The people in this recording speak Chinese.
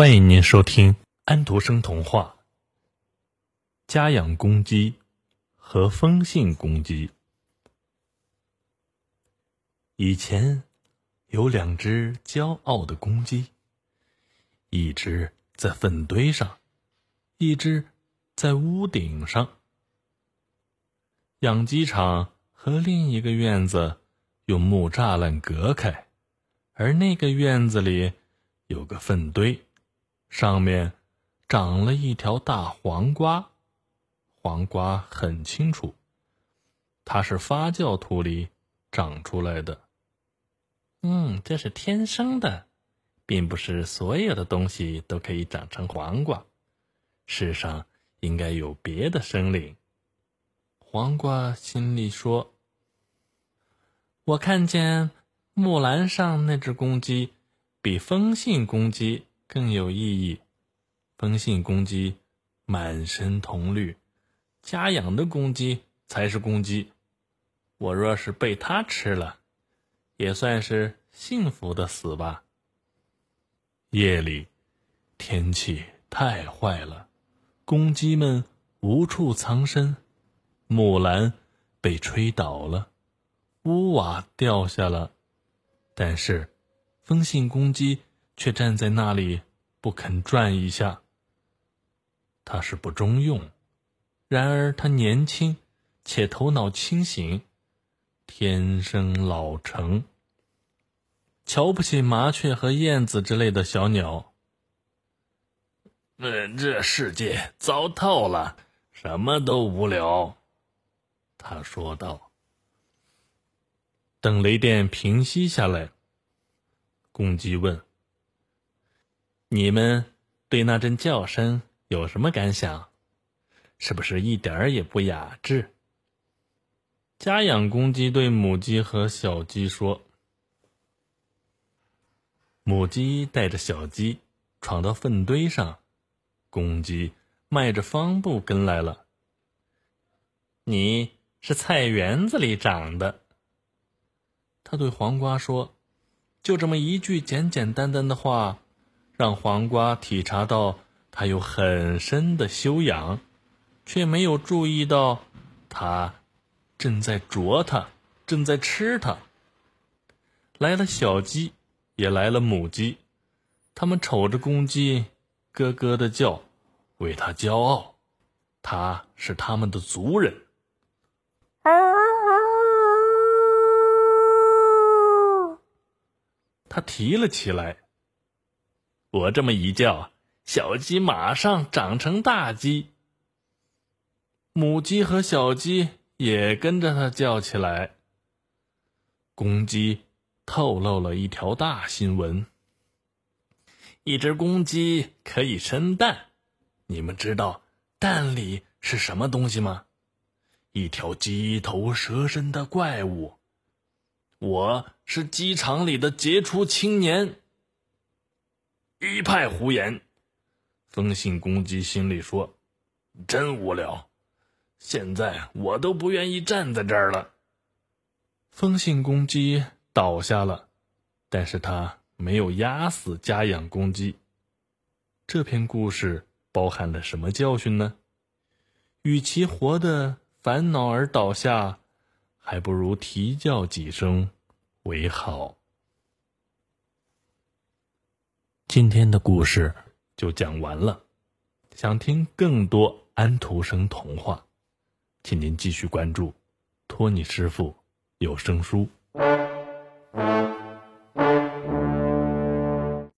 欢迎您收听安徒生童话《家养公鸡和风信公鸡》。以前有两只骄傲的公鸡，一只在粪堆上，一只在屋顶上。养鸡场和另一个院子用木栅栏隔开，而那个院子里有个粪堆，上面长了一条大黄瓜。黄瓜很清楚，它是发酵土里长出来的。嗯，这是天生的，并不是所有的东西都可以长成黄瓜。世上应该有别的生灵。黄瓜心里说：“我看见木栏上那只公鸡，比风信公鸡更有意义。风信公鸡满身铜绿，家养的公鸡才是公鸡。我若是被它吃了，也算是幸福的死吧。”夜里，天气太坏了，公鸡们无处藏身。木兰被吹倒了，屋瓦掉下了，但是风信公鸡却站在那里不肯转一下。他是不中用，然而他年轻且头脑清醒，天生老成，瞧不起麻雀和燕子之类的小鸟。嗯，这世界糟透了，什么都无聊。他说道：“等雷电平息下来，公鸡问：‘你们对那阵叫声有什么感想？是不是一点儿也不雅致？’家养公鸡对母鸡和小鸡说：‘母鸡带着小鸡闯到粪堆上，公鸡迈着方步跟来了。你。’”是菜园子里长的。他对黄瓜说：“就这么一句简简单单的话，让黄瓜体察到他有很深的修养，却没有注意到他正在啄它，正在吃它。来了小鸡，也来了母鸡，他们瞅着公鸡，咯咯的叫，为它骄傲。它是他们的族人。”他提了起来。我这么一叫，小鸡马上长成大鸡。母鸡和小鸡也跟着他叫起来。公鸡透露了一条大新闻：一只公鸡可以生蛋。你们知道蛋里是什么东西吗？一条鸡头蛇身的怪物。我是机场里的杰出青年。一派胡言！风信公鸡心里说：“真无聊，现在我都不愿意站在这儿了。”风信公鸡倒下了，但是他没有压死家养公鸡。这篇故事包含了什么教训呢？与其活得烦恼而倒下。还不如啼叫几声为好。今天的故事就讲完了。想听更多安徒生童话，请您继续关注托尼师傅有声书。